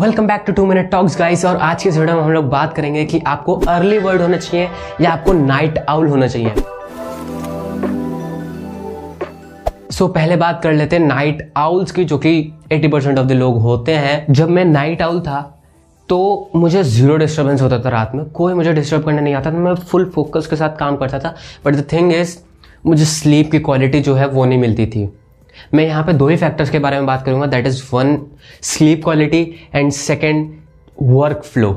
Welcome back to two minute talks guys और आज के इस वीडियो में हम लोग बात करेंगे कि आपको अर्ली बर्ड होना चाहिए या आपको नाइट आउल होना चाहिए। सो so, पहले बात कर लेते हैं नाइट आउल्स की जो कि 80 परसेंट ऑफ़ द लोग होते हैं। जब मैं नाइट आउल था तो मुझे ज़ीरो डिस्टर्बेंस होता था रात में। कोई मुझे डिस्टर्ब करने नहीं आता था। मैं फुल फोकस के साथ काम करता था। बट द थिंग इज़ मुझे स्लीप की क्वालिटी जो है वो नहीं मिलती थी। मैं यहाँ पे दो ही फैक्टर्स के बारे में बात करूँगा that is one sleep quality and second workflow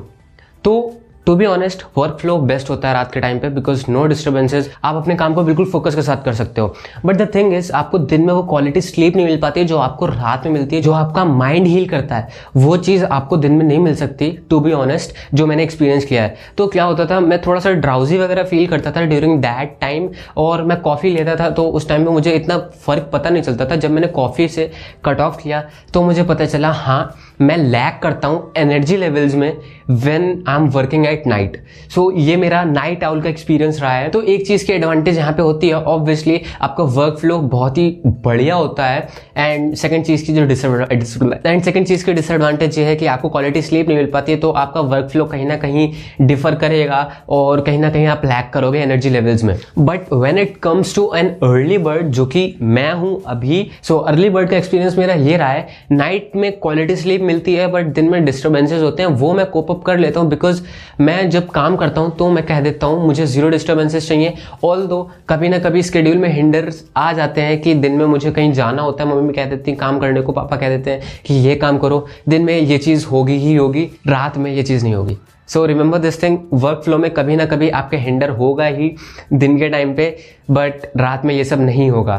तो to be honest workflow best होता है रात के टाइम पे बिकॉज़ नो डिस्टर्बेंसेज आप अपने काम को बिल्कुल फोकस के साथ कर सकते हो। बट द थिंग इज़ आपको दिन में वो क्वालिटी स्लीप नहीं मिल पाती जो आपको रात में मिलती है, जो आपका माइंड हील करता है। वो चीज़ आपको दिन में नहीं मिल सकती टू बी ऑनेस्ट जो मैंने एक्सपीरियंस किया है। तो क्या होता था, मैं थोड़ा सा ड्राउजी वगैरह फील करता था ड्यूरिंग दैट टाइम और मैं कॉफ़ी लेता था तो उस टाइम में मुझे इतना फ़र्क पता नहीं चलता था। जब मैंने कॉफ़ी से कट ऑफ़ किया तो मुझे पता चला हाँ मैं लैक करता हूँ एनर्जी लेवल्स में when I am working at night so ये मेरा नाइट आउल का एक्सपीरियंस रहा है। तो एक चीज़ की एडवांटेज यहाँ पे होती है ऑब्वियसली आपका वर्क फ्लो बहुत ही बढ़िया होता है। एंड सेकंड चीज़ की जो एंड सेकंड चीज़ की डिसएडवांटेज ये है कि आपको क्वालिटी स्लीप नहीं मिल पाती है तो आपका वर्क फ्लो कहीं ना कहीं डिफर करेगा और कहीं ना कहीं आप लैक करोगे एनर्जी लेवल्स में। But when it comes to an early bird जो कि मैं हूँ अभी सो अर्ली बर्ड का एक्सपीरियंस मेरा ये रहा है नाइट में क्वालिटी स्लीप मिलती है बट दिन में डिस्टर्बेंसेज होते हैं, वो मैं कोप अप कर लेता हूँ बिकॉज़ मैं जब काम करता हूँ तो मैं कह देता हूँ मुझे ज़ीरो डिस्टर्बेंसेस चाहिए। ऑल दो कभी ना कभी स्केड्यूल में हिंडर आ जाते हैं कि दिन में मुझे कहीं जाना होता है मम्मी कह देती हैं काम करने को पापा कह देते हैं कि ये काम करो दिन में ये चीज़ होगी ही होगी रात में ये चीज़ नहीं होगी। So remember this thing workflow में कभी ना कभी आपके हिंडर होगा ही दिन के टाइम पे बट रात में ये सब नहीं होगा।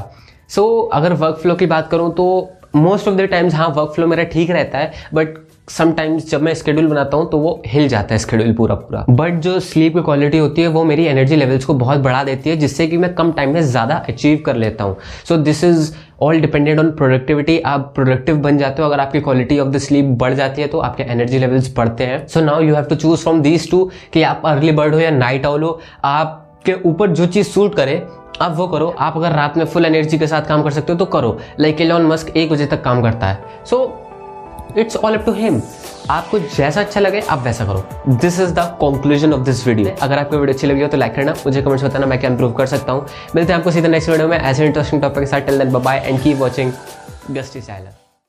सो so, अगर वर्क फ्लो की बात करूँ तो मोस्ट ऑफ़ द टाइम्स हाँ वर्क फ्लो मेरा ठीक रहता है बट समटाइम्स जब मैं स्केड्यूल बनाता हूँ तो वो हिल जाता है स्केड्यूल पूरा पूरा बट जो स्लीप की क्वालिटी होती है, वो मेरी एनर्जी लेवल्स को बहुत बढ़ा देती है, जिससे कि मैं कम टाइम में ज़्यादा अचीव कर लेता हूँ। So this is all dependent on productivity आप प्रोडक्टिव बन जाते हो, अगर आपकी क्वालिटी ऑफ़ द स्लीप बढ़ जाती है तो आपके एनर्जी लेवल्स बढ़ते हैं। So now you have to choose from these two कि आप अर्ली बर्ड हो या नाइट आउल हो। आपके ऊपर जो चीज़ सूट करे आप वो करो, आप अगर रात में फुल एनर्जी के साथ काम कर सकते हो तो करो। लाइक एलॉन मस्क एक बजे तक काम करता है। So it's all up to him आपको जैसा अच्छा लगे, आप वैसा करो। This is the conclusion of this video अगर आपको वीडियो अच्छी लगी हो तो लाइक करना। मुझे कमेंट्स बताना, मैं क्या इंप्रूव कर सकता हूँ। मिलते हैं आपको सीधे नेक्स्ट वीडियो में। ऐसे इंटरेस्टिंग टॉपिक के साथ। Till then bye and keep watching Gusty channel